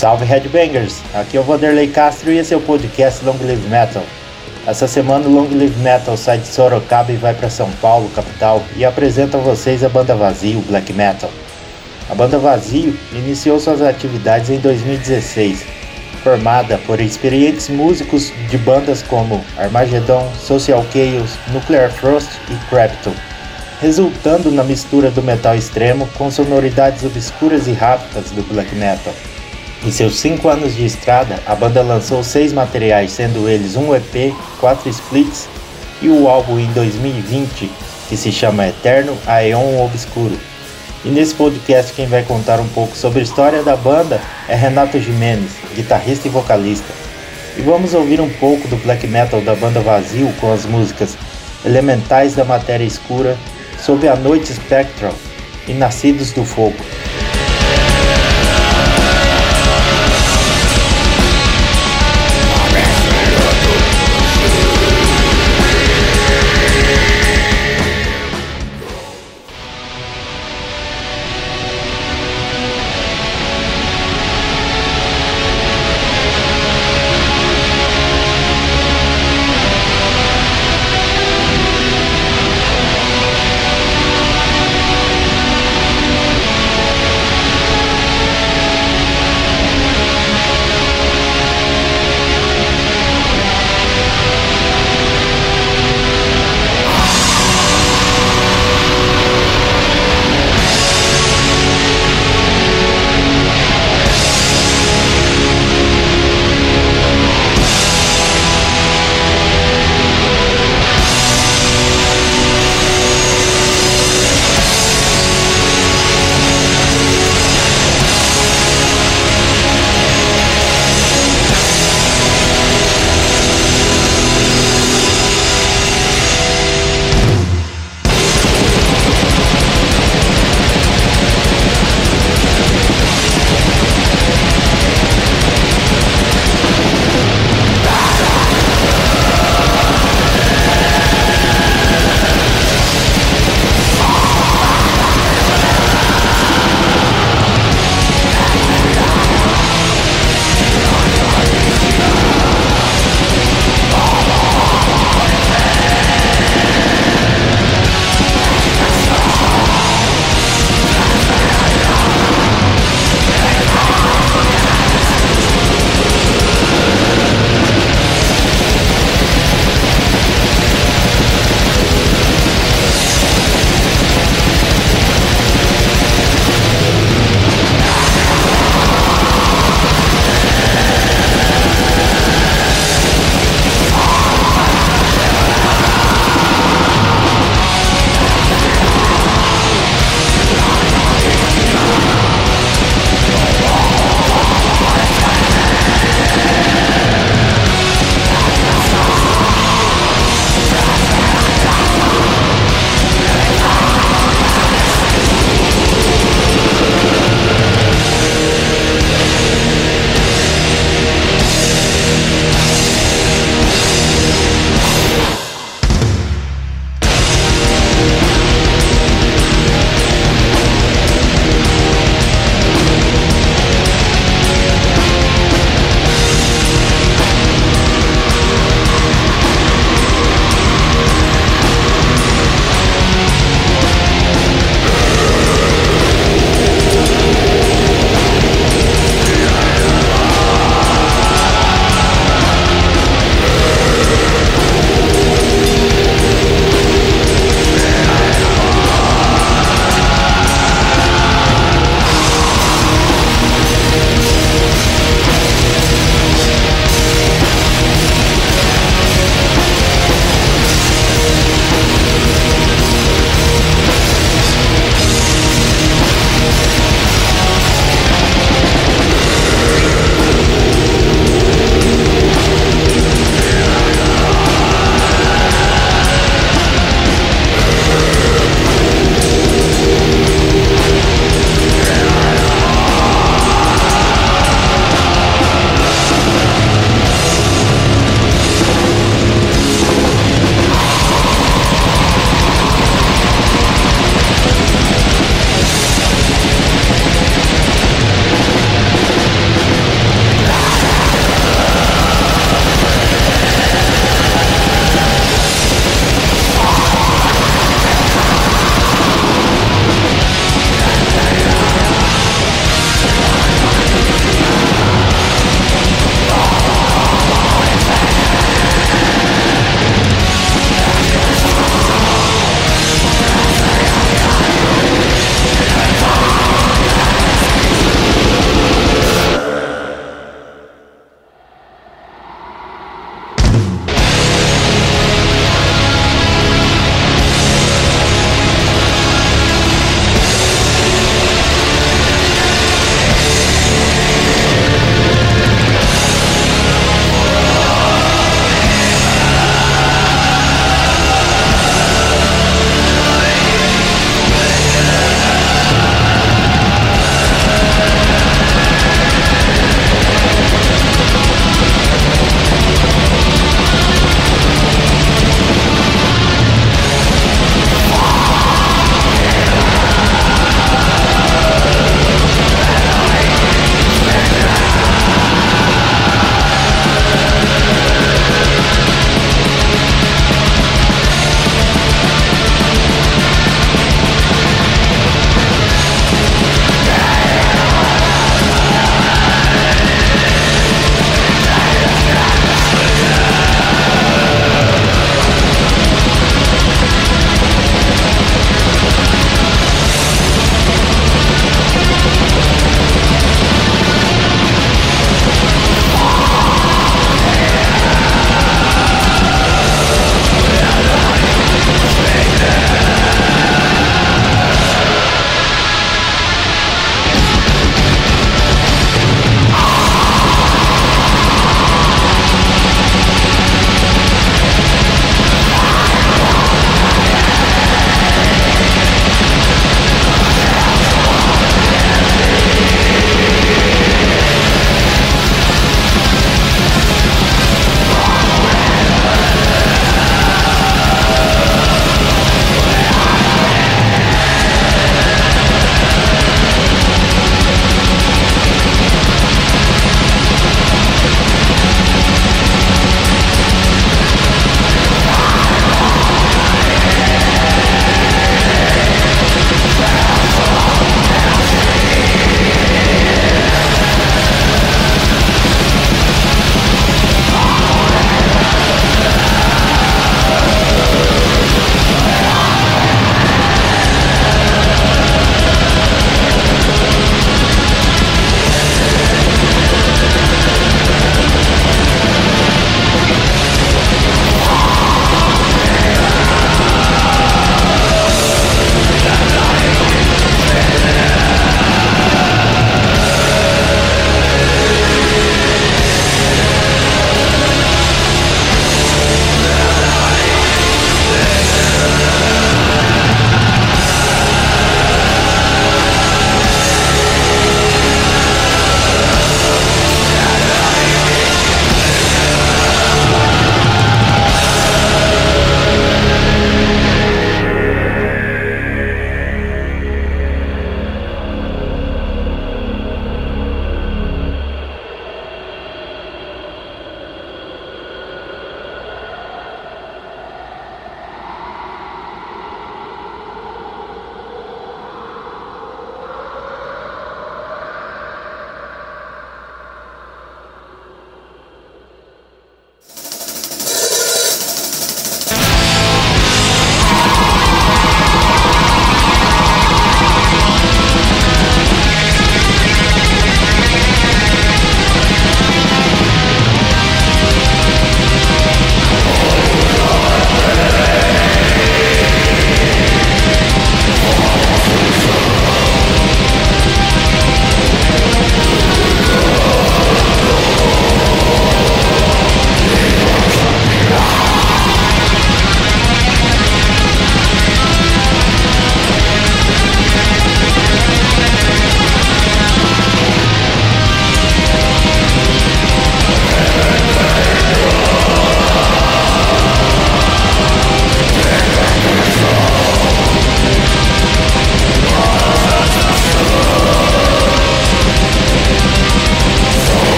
Salve Headbangers! Aqui é o Vanderlei Castro e esse é o podcast Long Live Metal. Essa semana o Long Live Metal sai de Sorocaba e vai para São Paulo, capital, e apresenta a vocês a banda Vazio Black Metal. A banda Vazio iniciou suas atividades em 2016, formada por experientes músicos de bandas como Armageddon, Social Chaos, Nuclear Frost e Crapton, resultando na mistura do metal extremo com sonoridades obscuras e rápidas do black metal. Em seus cinco anos de estrada, a banda lançou seis materiais, sendo eles um EP, quatro splits e o álbum em 2020, que se chama Eterno Aeon Obscuro. E nesse podcast quem vai contar um pouco sobre a história da banda é Renato Jimenez, guitarrista e vocalista. E vamos ouvir um pouco do black metal da banda Vazio com as músicas Elementais da Matéria Escura, Sob a Noite Spectral e Nascidos do Fogo.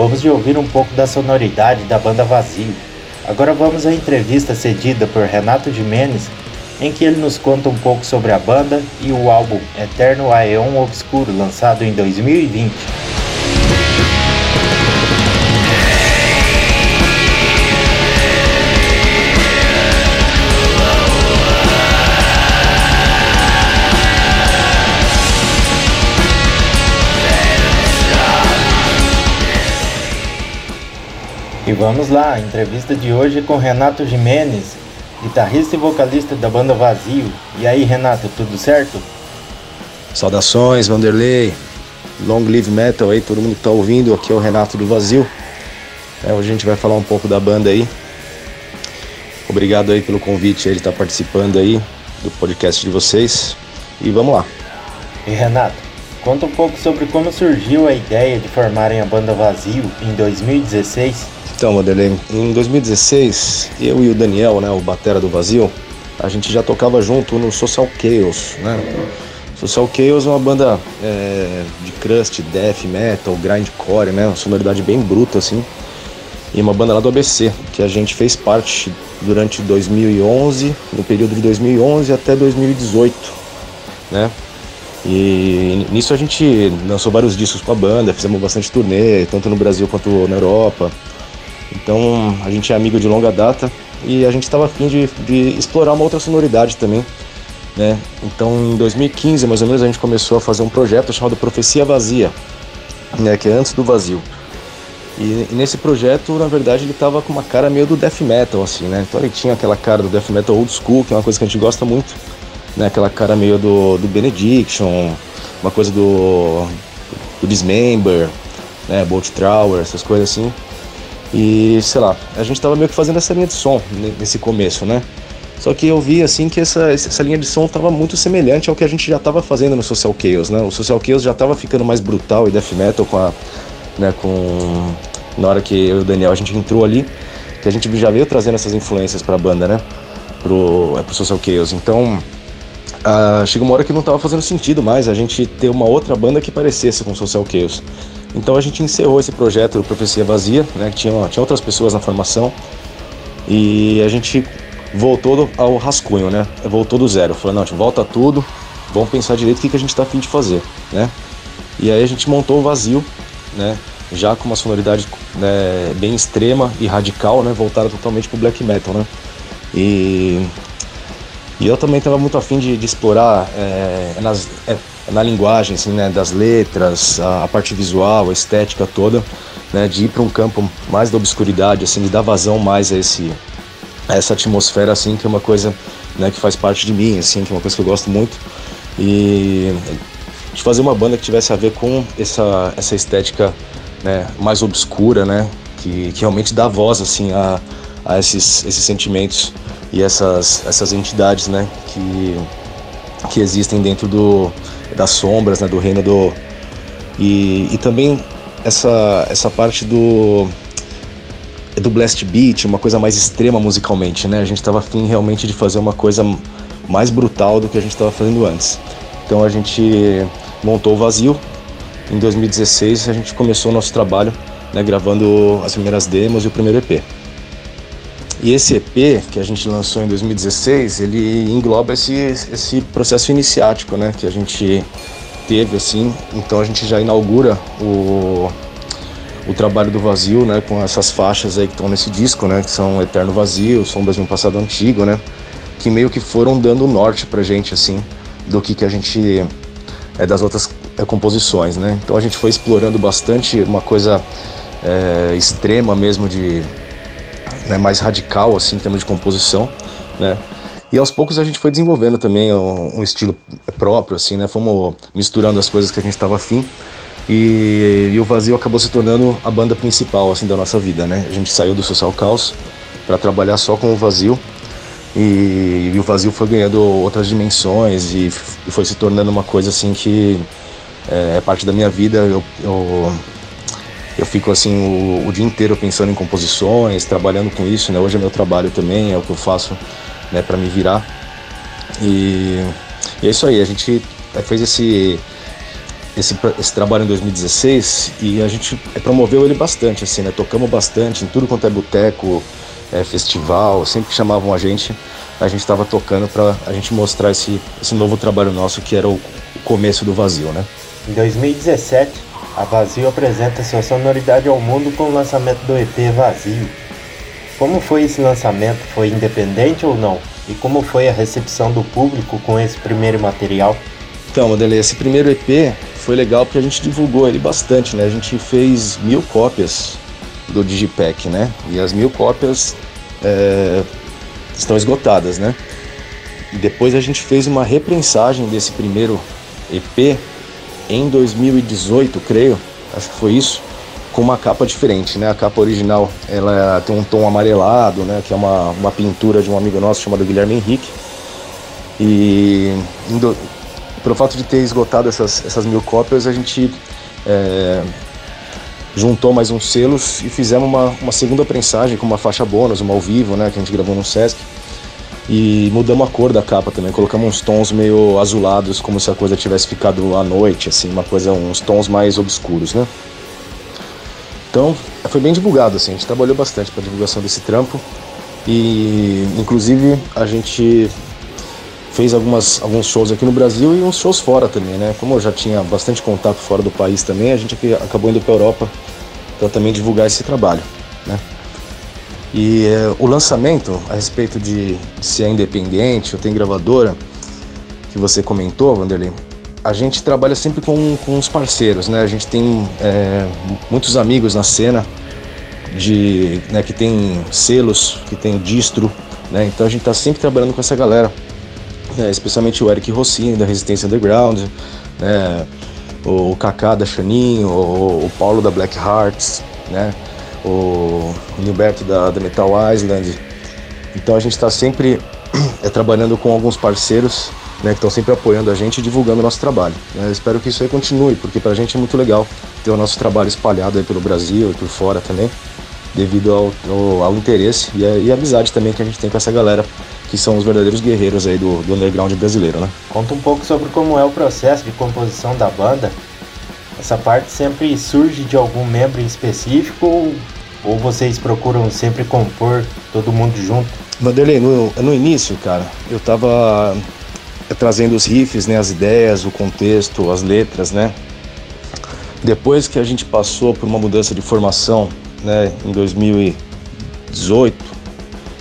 Acabamos de ouvir um pouco da sonoridade da banda Vazio. Agora vamos à entrevista cedida por Renato Jimenez, em que ele nos conta um pouco sobre a banda e o álbum Eterno Aeon Obscuro, lançado em 2020. E vamos lá, a entrevista de hoje com Renato Jimenez, guitarrista e vocalista da banda Vazio. E aí, Renato, tudo certo? Saudações, Vanderlei. Long Live Metal aí, todo mundo que tá ouvindo. Aqui é o Renato do Vazio. É, hoje a gente vai falar um pouco da banda aí. Obrigado aí pelo convite ele estar tá participando aí do podcast de vocês. E vamos lá. E Renato, conta um pouco sobre como surgiu a ideia de formarem a banda Vazio em 2016 então, Madeleine, em 2016, eu e o Daniel, né, o batera do Vazio, a gente já tocava junto no Social Chaos, né? Social Chaos é uma banda é, de crust, death metal, grindcore, né? Uma sonoridade bem bruta, assim. E uma banda lá do ABC, que a gente fez parte durante 2011, no período de 2011 até 2018, né? E nisso a gente lançou vários discos com a banda, fizemos bastante turnê, tanto no Brasil quanto na Europa. Então a gente é amigo de longa data e a gente estava afim de, de explorar uma outra sonoridade também. Né? Então em 2015 mais ou menos a gente começou a fazer um projeto chamado Profecia Vazia, né? que é antes do vazio. E, e nesse projeto, na verdade, ele tava com uma cara meio do death metal, assim, né? Então ele tinha aquela cara do death metal old school, que é uma coisa que a gente gosta muito, né? Aquela cara meio do, do Benediction, uma coisa do, do Dismember, né? Bolt Trower, essas coisas assim. E sei lá, a gente tava meio que fazendo essa linha de som nesse começo, né? Só que eu vi assim que essa, essa linha de som estava muito semelhante ao que a gente já estava fazendo no Social Chaos, né? O Social Chaos já estava ficando mais brutal e death metal com a, né, com na hora que eu e o Daniel a gente entrou ali, que a gente já veio trazendo essas influências para a banda, né? Pro, é, pro Social Chaos. Então, uh, chegou uma hora que não estava fazendo sentido mais a gente ter uma outra banda que parecesse com Social Chaos. Então a gente encerrou esse projeto do Profecia Vazia, né, que tinha, tinha outras pessoas na formação, e a gente voltou ao rascunho, né? Voltou do zero. Falou, não, a gente volta tudo, vamos pensar direito o que, que a gente está afim de fazer, né? E aí a gente montou o Vazio, né? Já com uma sonoridade né, bem extrema e radical, né? Voltada totalmente pro black metal, né? E, e eu também estava muito afim de, de explorar é, nas, é, na linguagem assim, né, das letras, a, a, parte visual, a estética toda, né, de ir para um campo mais da obscuridade, assim, de dar vazão mais a esse a essa atmosfera assim, que é uma coisa, né, que faz parte de mim, assim, que é uma coisa que eu gosto muito. E de fazer uma banda que tivesse a ver com essa essa estética, né, mais obscura, né, que, que realmente dá voz assim a, a esses esses sentimentos e essas essas entidades, né, que que existem dentro do das sombras, né, do reino do e, e também essa essa parte do do blast beat, uma coisa mais extrema musicalmente, né? A gente estava afim realmente de fazer uma coisa mais brutal do que a gente estava fazendo antes. Então a gente montou o Vazio. Em 2016 a gente começou o nosso trabalho, né, gravando as primeiras demos e o primeiro EP. E esse EP que a gente lançou em 2016, ele engloba esse, esse processo iniciático, né, que a gente teve assim. Então a gente já inaugura o, o trabalho do vazio, né, com essas faixas aí que estão nesse disco, né, que são Eterno Vazio, Sombras de um Passado Antigo, né, que meio que foram dando norte pra gente assim do que que a gente é das outras é, composições, né. Então a gente foi explorando bastante uma coisa é, extrema mesmo de né, mais radical assim em termos de composição, né? E aos poucos a gente foi desenvolvendo também um, um estilo próprio, assim, né? Fomos misturando as coisas que a gente estava afim. E, e, o Vazio acabou se tornando a banda principal, assim, da nossa vida, né? A gente saiu do Social Caos para trabalhar só com o Vazio. E, e, o Vazio foi ganhando outras dimensões e, e foi se tornando uma coisa, assim, que é, é parte da minha vida. Eu, eu eu fico assim o, o, dia inteiro pensando em composições, trabalhando com isso, né? Hoje é meu trabalho também, é o que eu faço, né, para me virar. E, e, é isso aí, a gente fez esse esse, esse trabalho em 2016 e a gente promoveu ele bastante, assim, né? Tocamos bastante em tudo quanto é boteco, é, festival, sempre que chamavam a gente, a gente estava tocando para a gente mostrar esse, esse novo trabalho nosso que era o, o começo do Vazio, né? Em 2017, a Vazio apresenta sua sonoridade ao mundo com o lançamento do EP Vazio. Como foi esse lançamento? Foi independente ou não? E como foi a recepção do público com esse primeiro material? Então, Madeleine, esse primeiro EP foi legal porque a gente divulgou ele bastante, né? A gente fez mil cópias do Digipack, né? E as mil cópias é, estão esgotadas, né? E depois a gente fez uma reprensagem desse primeiro EP em 2018, creio, acho que foi isso, com uma capa diferente, né? A capa original, ela tem um tom amarelado, né? Que é uma, uma pintura de um amigo nosso chamado Guilherme Henrique. E indo, pelo fato de ter esgotado essas, essas mil cópias, a gente é, juntou mais uns selos e fizemos uma, uma segunda prensagem com uma faixa bônus, uma ao vivo, né? Que a gente gravou no Sesc. E mudamos a cor da capa também, colocamos uns tons meio azulados, como se a coisa tivesse ficado à noite, assim, uma coisa, uns tons mais obscuros, né? Então, foi bem divulgado, assim, a gente trabalhou bastante para divulgação desse trampo e, inclusive, a gente fez algumas, alguns shows aqui no Brasil e uns shows fora também, né? Como eu já tinha bastante contato fora do país também, a gente acabou indo para Europa para também divulgar esse trabalho, né? E é, o lançamento a respeito de, se é independente ou tem gravadora, que você comentou, Vanderlei, a gente trabalha sempre com, com os parceiros, né? A gente tem é, muitos amigos na cena de, né, que tem selos, que tem distro, né? Então a gente está sempre trabalhando com essa galera, né? especialmente o Eric Rossini da Resistência Underground, né? O Kaká da Chaninho, o, o Paulo da Black Hearts, né? O Gilberto da, da Metal Island. Então a gente está sempre é, trabalhando com alguns parceiros né, que estão sempre apoiando a gente e divulgando o nosso trabalho. Né? espero que isso aí continue, porque para a gente é muito legal ter o nosso trabalho espalhado pelo Brasil e por fora também, devido ao, ao, ao interesse e a, e a, amizade também que a gente tem com essa galera, que são os verdadeiros guerreiros aí do, do underground brasileiro. Né? Conta um pouco sobre como é o processo de composição da banda. Essa parte sempre surge de algum membro em específico ou, vocês procuram sempre compor todo mundo junto? Vanderlei, no, no início, cara, eu tava é trazendo os riffs, né, as ideias, o contexto, as letras, né. Depois que a gente passou por uma mudança de formação, né, em 2018,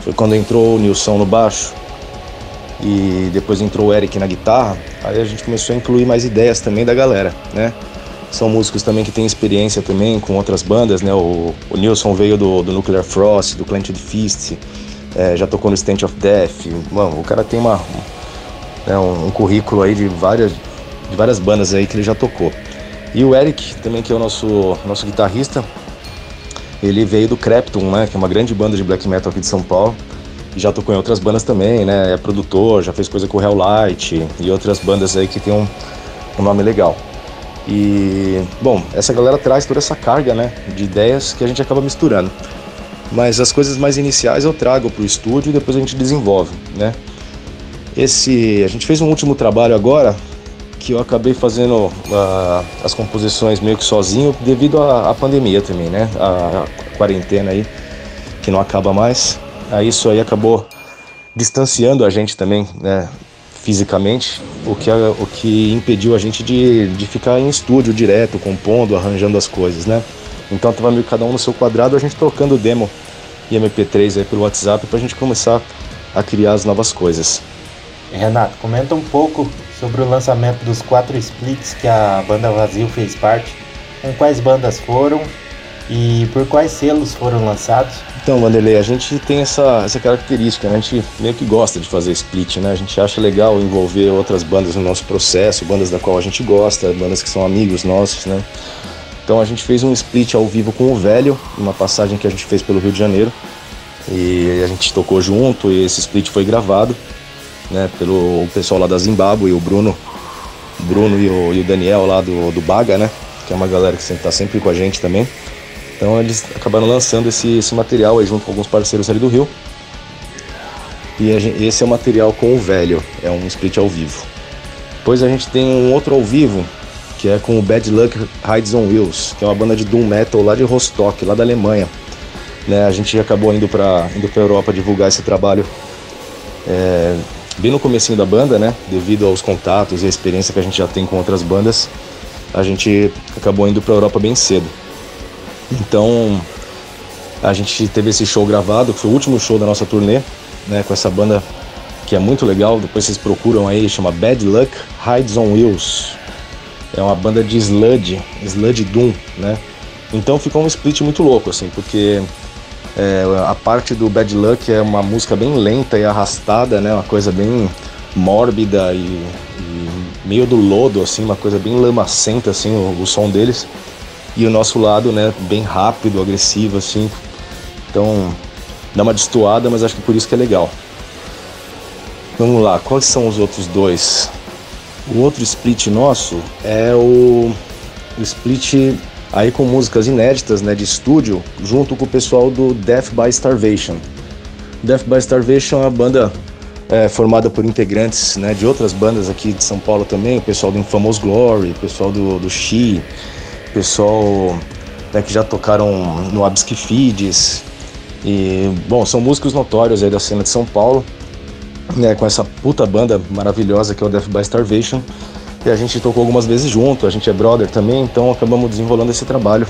foi quando entrou o Nilson no baixo e depois entrou o Eric na guitarra, aí a gente começou a incluir mais ideias também da galera, né. São músicos também que têm experiência também com outras bandas, né. O, o Nilson veio do, do Nuclear Frost, do Clenched Fist, é, já tocou no Stand of Death. Mano, o cara tem uma, né, um, um, currículo aí de várias, de várias bandas aí que ele já tocou. E o Eric, também que é o nosso, nosso guitarrista, ele veio do Crepton, né, que é uma grande banda de black metal aqui de São Paulo. Já tocou em outras bandas também, né? É produtor, já fez coisa com o Helllight e outras bandas aí que tem um, um nome legal. E, bom, essa galera traz toda essa carga, né, de ideias que a gente acaba misturando. Mas as coisas mais iniciais eu trago para o estúdio e depois a gente desenvolve, né? Esse, a gente fez um último trabalho agora que eu acabei fazendo uh, as composições meio que sozinho devido à, à pandemia também, né? A, a, quarentena aí que não acaba mais. Aí isso aí acabou distanciando a gente também, né? Fisicamente, o que, o que impediu a gente de, de ficar em estúdio direto, compondo, arranjando as coisas, né? Então tava meio cada um no seu quadrado, a gente trocando demo e MP3 aí pelo WhatsApp pra gente começar a criar as novas coisas. Renato, comenta um pouco sobre o lançamento dos quatro splits que a banda Vazio fez parte. Com quais bandas foram e por quais selos foram lançados? Então, Vanderlei, a gente tem essa, essa característica, né? a gente meio que gosta de fazer split, né? A gente acha legal envolver outras bandas no nosso processo, bandas da qual a gente gosta, bandas que são amigos nossos, né? Então a gente fez um split ao vivo com o Velho, uma passagem que a gente fez pelo Rio de Janeiro. E a gente tocou junto e esse split foi gravado né, pelo pessoal lá da Zimbábue, o Bruno, Bruno e o, e o, Daniel lá do, do Baga, né, que é uma galera que está sempre com a gente também. Então eles acabaram lançando esse, esse material aí junto com alguns parceiros ali do Rio. E gente, esse é o material com o velho, é um split ao vivo. Depois a gente tem um outro ao vivo que é com o Bad Luck Rides on Wheels, que é uma banda de doom metal lá de Rostock, lá da Alemanha. Né, a gente acabou indo para indo para Europa divulgar esse trabalho é, bem no comecinho da banda, né? Devido aos contatos e a experiência que a gente já tem com outras bandas, a gente acabou indo para Europa bem cedo. Então, a gente teve esse show gravado, que foi o último show da nossa turnê, né, com essa banda que é muito legal. Depois vocês procuram aí, chama Bad Luck Hides on Wheels. É uma banda de sludge, sludge doom, né? Então ficou um split muito louco, assim, porque é, a parte do Bad Luck é uma música bem lenta e arrastada, né? Uma coisa bem mórbida e, e meio do lodo, assim, uma coisa bem lamacenta, assim, o, o som deles. E o nosso lado, né, bem rápido, agressivo, assim. Então, dá uma destoada, mas acho que por isso que é legal. Vamos lá, quais são os outros dois? O outro split nosso é o, o split aí com músicas inéditas, né, de estúdio, junto com o pessoal do Death by Starvation. Death by Starvation é uma banda é, formada por integrantes né, de outras bandas aqui de São Paulo também, o pessoal do Infamous Glory, o pessoal do, do She, pessoal né, que já tocaram no Absky Feeds. E, bom, são músicos notórios aí da cena de São Paulo, né, com essa puta banda maravilhosa que é o Death by Starvation. E a gente tocou algumas vezes junto, a gente é brother também, então acabamos desenrolando esse trabalho.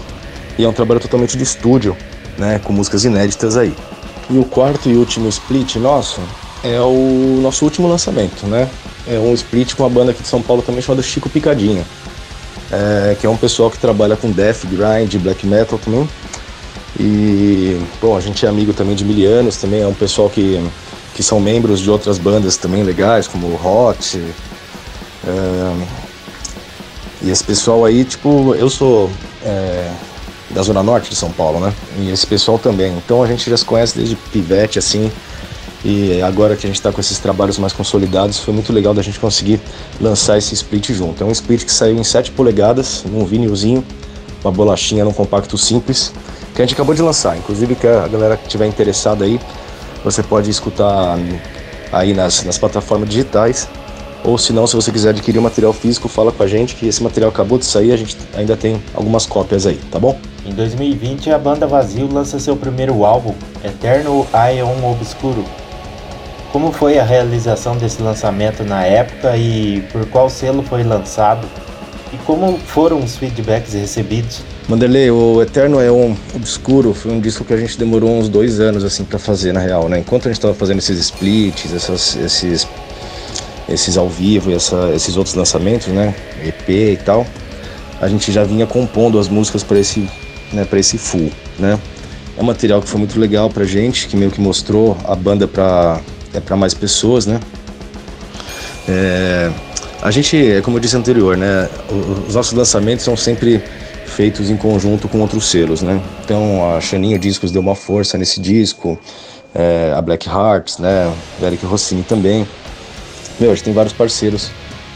E é um trabalho totalmente de estúdio, né, com músicas inéditas aí. E o quarto e último split nosso é o nosso último lançamento, né? É um split com uma banda aqui de São Paulo também chamada Chico Picadinha é, que é um pessoal que trabalha com death, grind, black metal também. E, bom, a gente é amigo também de Milianos, também é um pessoal que, que são membros de outras bandas também legais, como Hot. É, e esse pessoal aí, tipo, eu sou é, da Zona Norte de São Paulo, né? E esse pessoal também. Então a gente já se conhece desde pivete, assim, e agora que a gente está com esses trabalhos mais consolidados, foi muito legal da gente conseguir lançar esse split junto. É um split que saiu em 7 polegadas, num vinilzinho, uma bolachinha num compacto simples, que a gente acabou de lançar. Inclusive, que a galera que estiver interessada aí, você pode escutar aí nas, nas plataformas digitais. Ou se não, se você quiser adquirir o material físico, fala com a gente que esse material acabou de sair, a gente ainda tem algumas cópias aí, tá bom? Em 2020, a banda Vazio lança seu primeiro álbum, Eterno Ion Obscuro, como foi a realização desse lançamento na época e por qual selo foi lançado? E como foram os feedbacks recebidos? Manderley, o Eterno é um obscuro, foi um disco que a gente demorou uns dois anos assim para fazer na real, né? Enquanto a gente estava fazendo esses splits, essas, esses esses ao vivo, essa, esses outros lançamentos, né? EP e tal, a gente já vinha compondo as músicas para esse, né? Para esse full, né? É um material que foi muito legal pra gente, que meio que mostrou a banda para é para mais pessoas, né? É, a gente, como eu disse anterior, né? Os nossos lançamentos são sempre feitos em conjunto com outros selos, né? Então a Xaninha Discos deu uma força nesse disco, é, a Black Hearts, né? O Eric Rossini também. Meu, a gente tem vários parceiros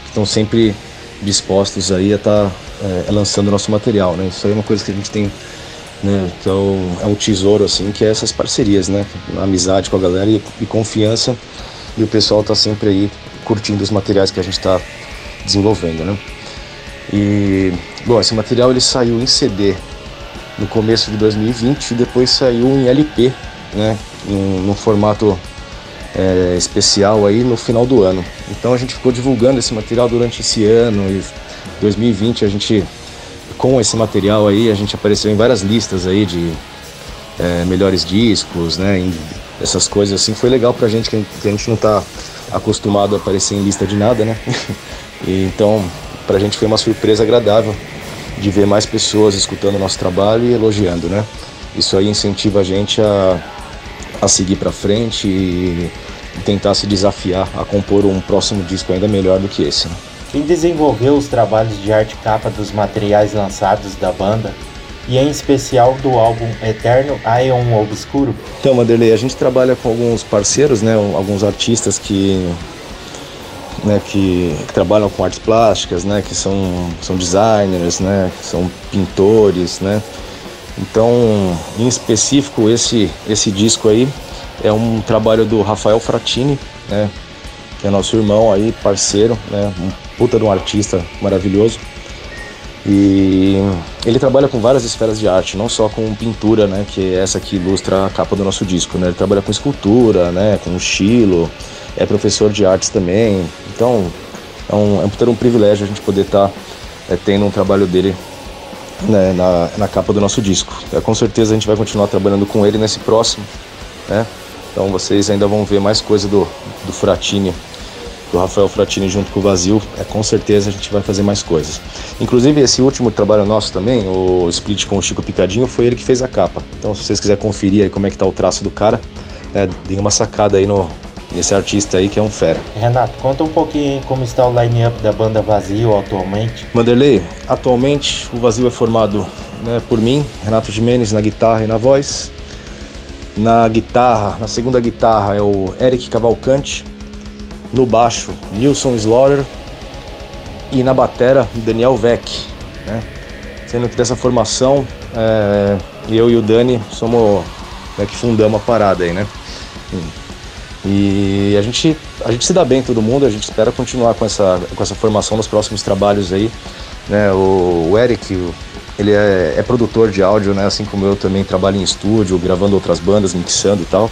que estão sempre dispostos aí a estar tá, é, lançando nosso material, né? Isso aí é uma coisa que a gente tem né? Então é um tesouro assim que é essas parcerias, né? Amizade com a galera e, e confiança e o pessoal tá sempre aí curtindo os materiais que a gente está desenvolvendo, né? E bom, esse material ele saiu em CD no começo de 2020 e depois saiu em LP, né? No formato é, especial aí no final do ano. Então a gente ficou divulgando esse material durante esse ano e 2020 a gente com esse material aí, a gente apareceu em várias listas aí de é, melhores discos, né? Em, essas coisas assim. Foi legal pra gente, que a gente não tá acostumado a aparecer em lista de nada, né? e, então, pra gente foi uma surpresa agradável de ver mais pessoas escutando o nosso trabalho e elogiando, né? Isso aí incentiva a gente a, a seguir para frente e tentar se desafiar a compor um próximo disco ainda melhor do que esse. Né? Quem desenvolveu os trabalhos de arte capa dos materiais lançados da banda e em especial do álbum Eterno Ion Obscuro? Então, Maderley, a gente trabalha com alguns parceiros, né, alguns artistas que, né, que, que, trabalham com artes plásticas, né, que são, são designers, né, que são pintores, né. Então, em específico, esse, esse disco aí é um trabalho do Rafael Fratini, né, é nosso irmão aí, parceiro, né, um puta de um artista maravilhoso. E ele trabalha com várias esferas de arte, não só com pintura, né, que é essa que ilustra a capa do nosso disco, né? Ele trabalha com escultura, né, com estilo, é professor de artes também. Então, é um, é um privilégio a gente poder estar tá, é, tendo um trabalho dele né, na, na capa do nosso disco. É, com certeza a gente vai continuar trabalhando com ele nesse próximo, né? Então vocês ainda vão ver mais coisa do, do Fratini do Rafael Fratini junto com o Vazio, é, com certeza a gente vai fazer mais coisas. Inclusive, esse último trabalho nosso também, o split com o Chico Picadinho, foi ele que fez a capa. Então, se vocês quiserem conferir aí como é que tá o traço do cara, é, deem uma sacada aí no, nesse artista aí que é um fera. Renato, conta um pouquinho como está o line-up da banda Vazio atualmente. Manderley, atualmente o Vazio é formado né, por mim, Renato Jimenez na guitarra e na voz. Na guitarra, na segunda guitarra é o Eric Cavalcante, no baixo, Nilson Slaughter. E na batera, Daniel Vec. Né? Sendo que dessa formação, é, eu e o Dani somos né, que fundamos a parada aí, né? E a gente, a gente se dá bem todo mundo, a gente espera continuar com essa, com essa formação nos próximos trabalhos aí. Né? O, o Eric, ele é, é, produtor de áudio, né? assim como eu também trabalho em estúdio, gravando outras bandas, mixando e tal.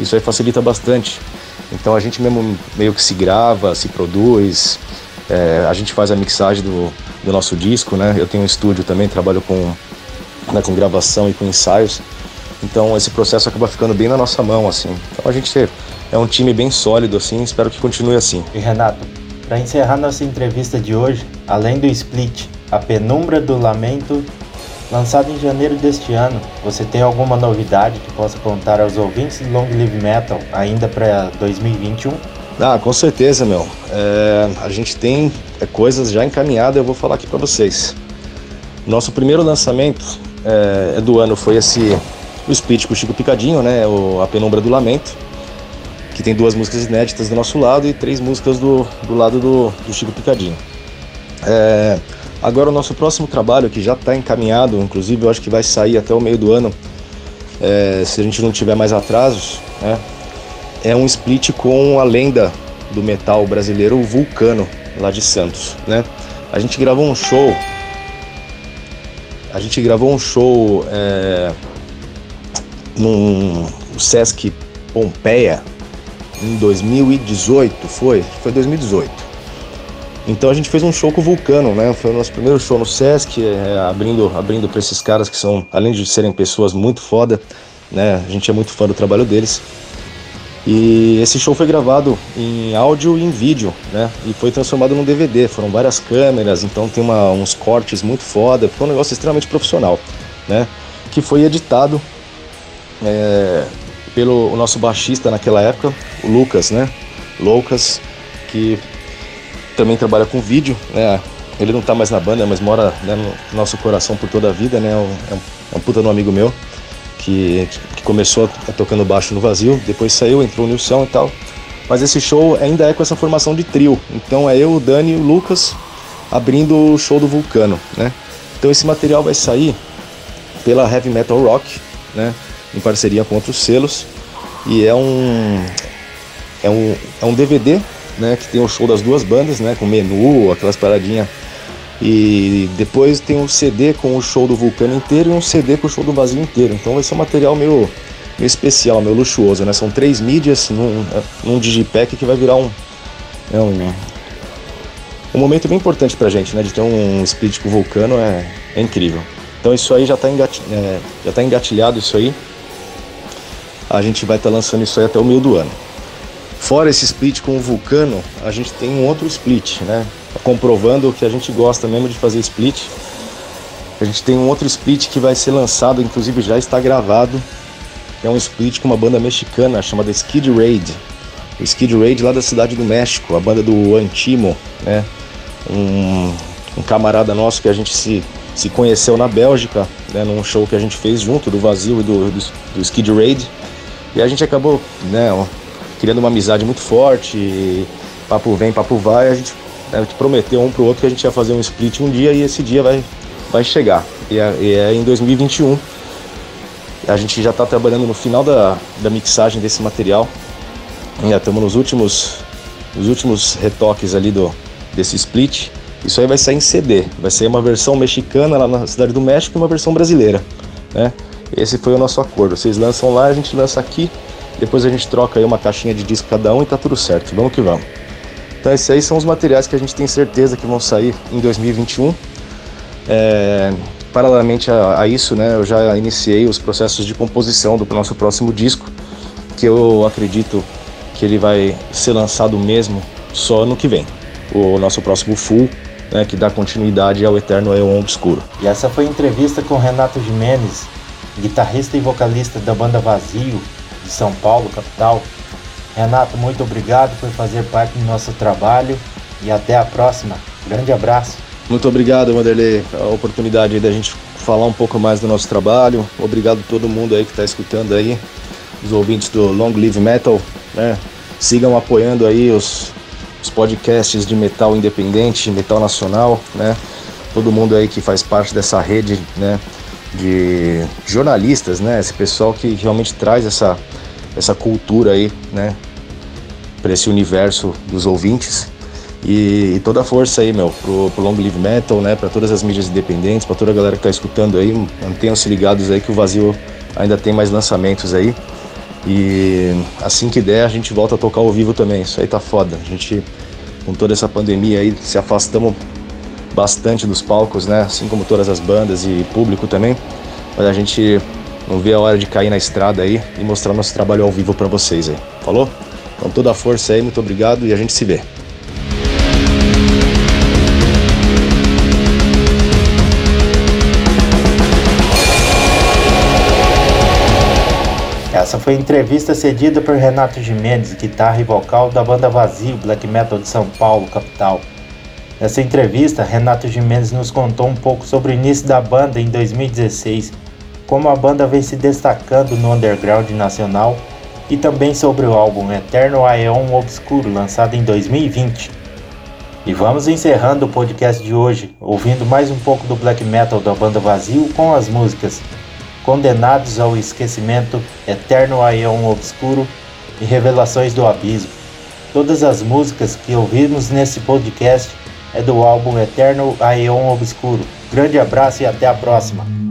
Isso aí facilita bastante. Então a gente mesmo meio que se grava, se produz, é, a gente faz a mixagem do, do, nosso disco, né? Eu tenho um estúdio também, trabalho com, né, com gravação e com ensaios. Então esse processo acaba ficando bem na nossa mão, assim. Então a gente é um time bem sólido, assim, espero que continue assim. E Renato, para encerrar nossa entrevista de hoje, além do split, a penumbra do lamento Lançado em janeiro deste ano, você tem alguma novidade que possa contar aos ouvintes do Long Live Metal ainda para 2021? Ah, com certeza, meu. É, a gente tem é, coisas já encaminhadas, eu vou falar aqui para vocês. Nosso primeiro lançamento é, é, do ano foi esse o Split com o Chico Picadinho, né? O, a Penumbra do Lamento, que tem duas músicas inéditas do nosso lado e três músicas do, do lado do, do Chico Picadinho. É, Agora o nosso próximo trabalho, que já está encaminhado, inclusive eu acho que vai sair até o meio do ano, é, se a gente não tiver mais atrasos, né, é um split com a lenda do metal brasileiro, Vulcano, lá de Santos. Né? A gente gravou um show. A gente gravou um show é, no Sesc Pompeia em 2018, foi? Foi 2018. Então a gente fez um show com o Vulcano, né? Foi o nosso primeiro show no Sesc, é, abrindo, abrindo para esses caras que são, além de serem pessoas muito foda, né? A gente é muito fã do trabalho deles. E esse show foi gravado em áudio e em vídeo, né? E foi transformado num DVD. Foram várias câmeras, então tem uma, uns cortes muito foda. Foi um negócio extremamente profissional, né? Que foi editado é, pelo nosso baixista naquela época, o Lucas, né? Lucas, que também trabalha com vídeo, né? Ele não tá mais na banda, mas mora né, no nosso coração por toda a vida, né? É um, é um puta no amigo meu que, que começou tocando baixo no vazio, depois saiu, entrou no Nilson e tal. Mas esse show ainda é com essa formação de trio. Então é eu, o Dani e o Lucas abrindo o show do Vulcano, né? Então esse material vai sair pela Heavy Metal Rock, né? Em parceria com outros selos. E é um é um, é um DVD né? Que tem o show das duas bandas, né? Com menu, aquelas paradinhas. E depois tem um CD com o show do Vulcano inteiro e um CD com o show do Vazio inteiro. Então vai ser um material meio, meio especial, meio luxuoso, né? São três mídias num, num digipack que vai virar um, é um, um momento bem importante pra gente, né? De ter um split com o Vulcano é, é incrível. Então isso aí já está é, já tá engatilhado isso aí. A gente vai estar tá lançando isso aí até o meio do ano. Fora esse split com o Vulcano, a gente tem um outro split, né? Comprovando que a gente gosta mesmo de fazer split. A gente tem um outro split que vai ser lançado, inclusive já está gravado. É um split com uma banda mexicana chamada Skid Raid. O Skid Raid lá da cidade do México, a banda do Antimo, né? Um, um camarada nosso que a gente se, se conheceu na Bélgica, né? num show que a gente fez junto do Vazio e do, do, do Skid Raid. E a gente acabou, né, criando uma amizade muito forte, papo vem, papo vai, a gente, né, a gente prometeu um pro outro que a gente ia fazer um split um dia e esse dia vai, vai chegar. E é, e é em 2021. A gente já está trabalhando no final da, da mixagem desse material. Já estamos nos últimos, nos últimos retoques ali do, desse split. Isso aí vai sair em CD, vai ser uma versão mexicana lá na Cidade do México e uma versão brasileira, né? Esse foi o nosso acordo. Vocês lançam lá, a gente lança aqui, depois a gente troca aí uma caixinha de disco cada um e tá tudo certo. Vamos que vamos. Então esses aí são os materiais que a gente tem certeza que vão sair em 2021. É, paralelamente a, a, isso, né, eu já iniciei os processos de composição do nosso próximo disco, que eu acredito que ele vai ser lançado mesmo só no que vem. O nosso próximo full, né, que dá continuidade ao Eterno Eon Obscuro. E essa foi a entrevista com Renato Jimenez, guitarrista e vocalista da banda Vazio, de São Paulo, capital. Renato, muito obrigado por fazer parte do nosso trabalho e até a próxima. Grande abraço. Muito obrigado, Wanderlei, a oportunidade da gente falar um pouco mais do nosso trabalho. Obrigado a todo mundo aí que está escutando aí, os ouvintes do Long Live Metal, né? Sigam apoiando aí os, os podcasts de metal independente, metal nacional, né? Todo mundo aí que faz parte dessa rede, né? De jornalistas, né? Esse pessoal que realmente traz essa, essa cultura aí, né? Para esse universo dos ouvintes. E, e, toda a força aí, meu, pro, pro Long Live Metal, né? Para todas as mídias independentes, para toda a galera que tá escutando aí, mantenham-se ligados aí que o Vazio ainda tem mais lançamentos aí. E assim que der, a gente volta a tocar ao vivo também. Isso aí tá foda. A gente, com toda essa pandemia aí, se afastamos bastante dos palcos, né? Assim como todas as bandas e público também. Mas a gente não vê a hora de cair na estrada aí e mostrar nosso trabalho ao vivo para vocês aí. Falou? Então toda a força aí, muito obrigado e a gente se vê. Essa foi a entrevista cedida por Renato Jimenez, guitarra e vocal da banda Vazio Black Metal de São Paulo, capital. Nessa entrevista, Renato Jimenez nos contou um pouco sobre o início da banda em 2016, como a banda vem se destacando no underground nacional e também sobre o álbum Eterno Aeon Obscuro, lançado em 2020. E vamos encerrando o podcast de hoje, ouvindo mais um pouco do black metal da banda Vazio com as músicas Condenados ao Esquecimento, Eterno Aion Obscuro e Revelações do Abismo. Todas as músicas que ouvimos nesse podcast é do álbum Eterno Aion Obscuro. Grande abraço e até a próxima!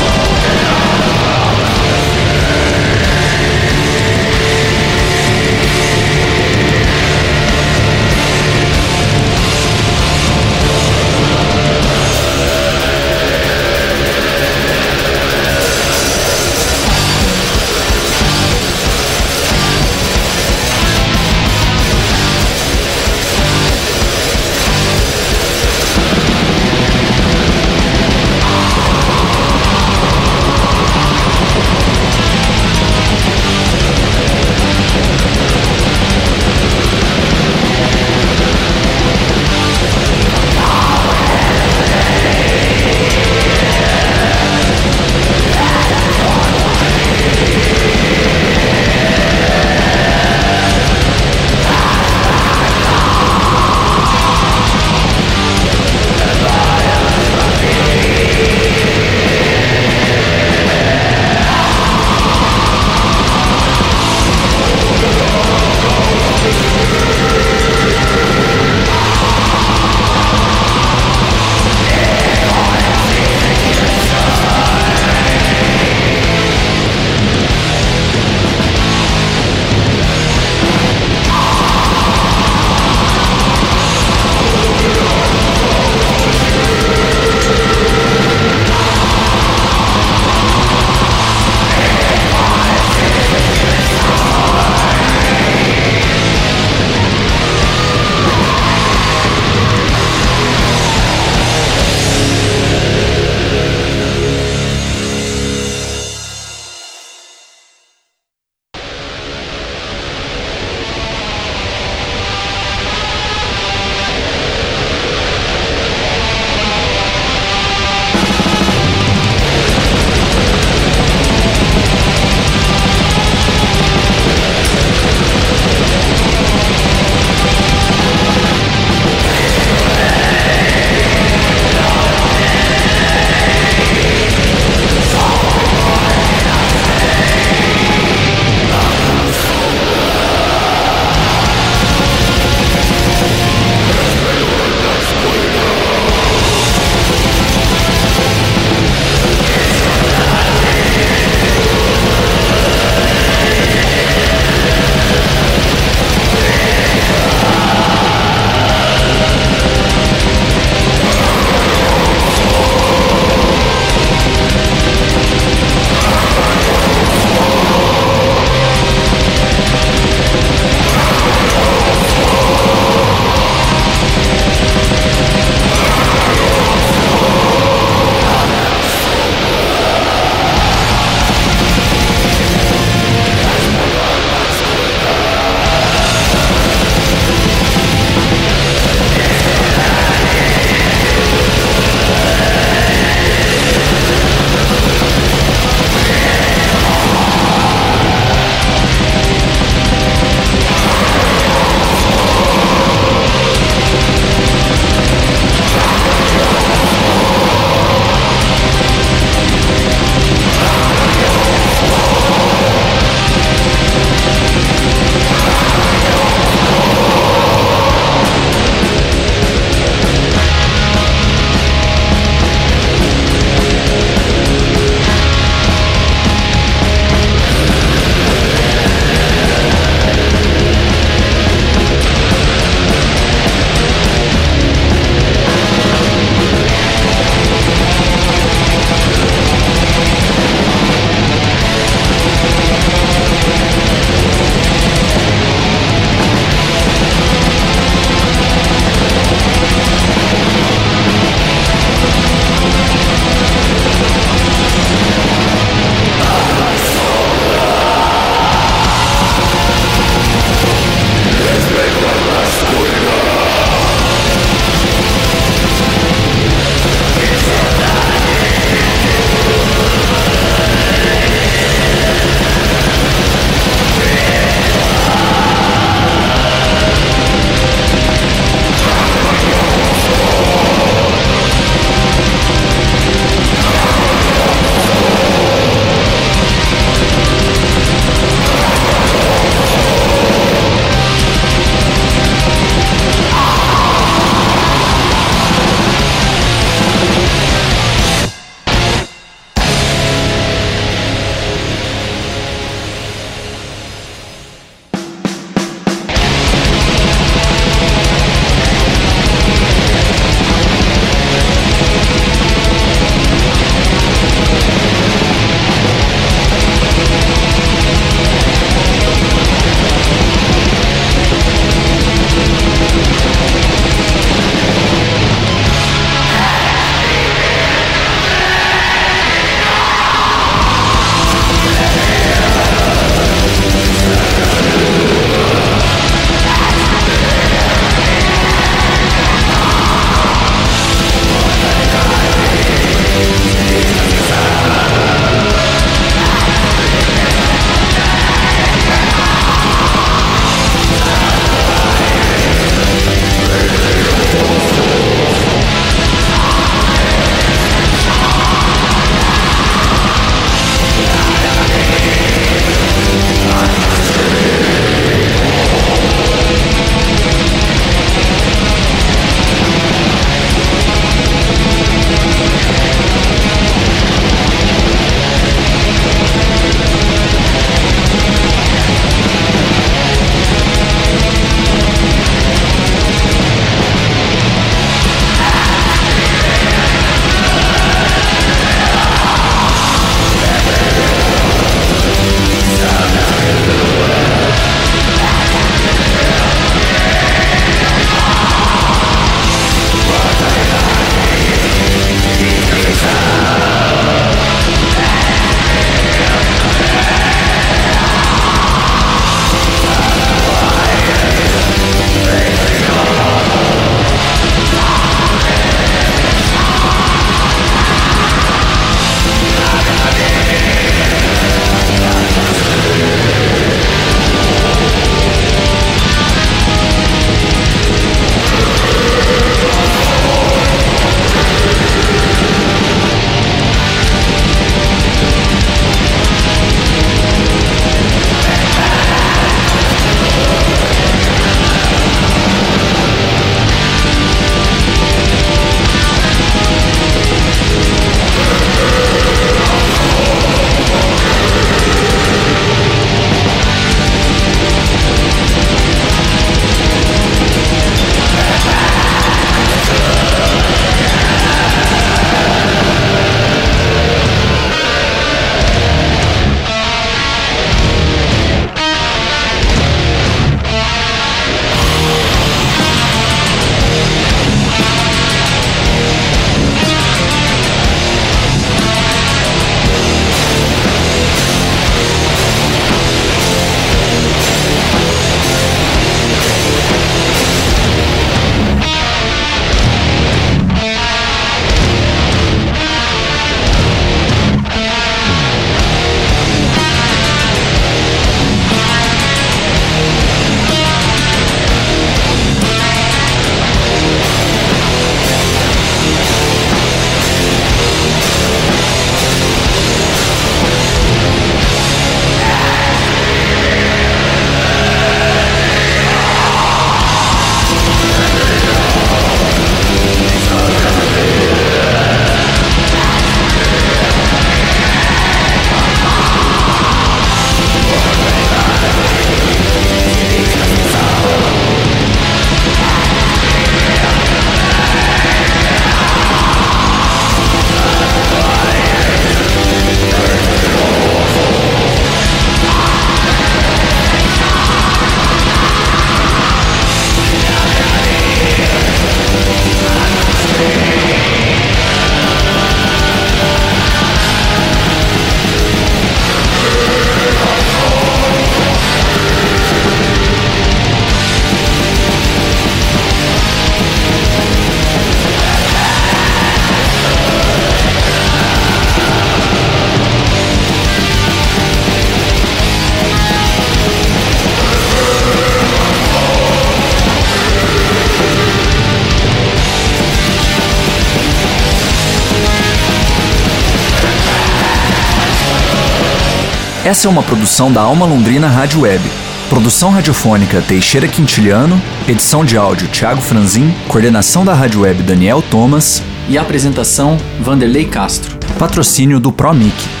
Essa é uma produção da Alma Londrina Rádio Web. Produção radiofônica Teixeira Quintiliano, edição de áudio Thiago Franzin, coordenação da Rádio Web Daniel Thomas e apresentação Vanderlei Castro. Patrocínio do ProMic.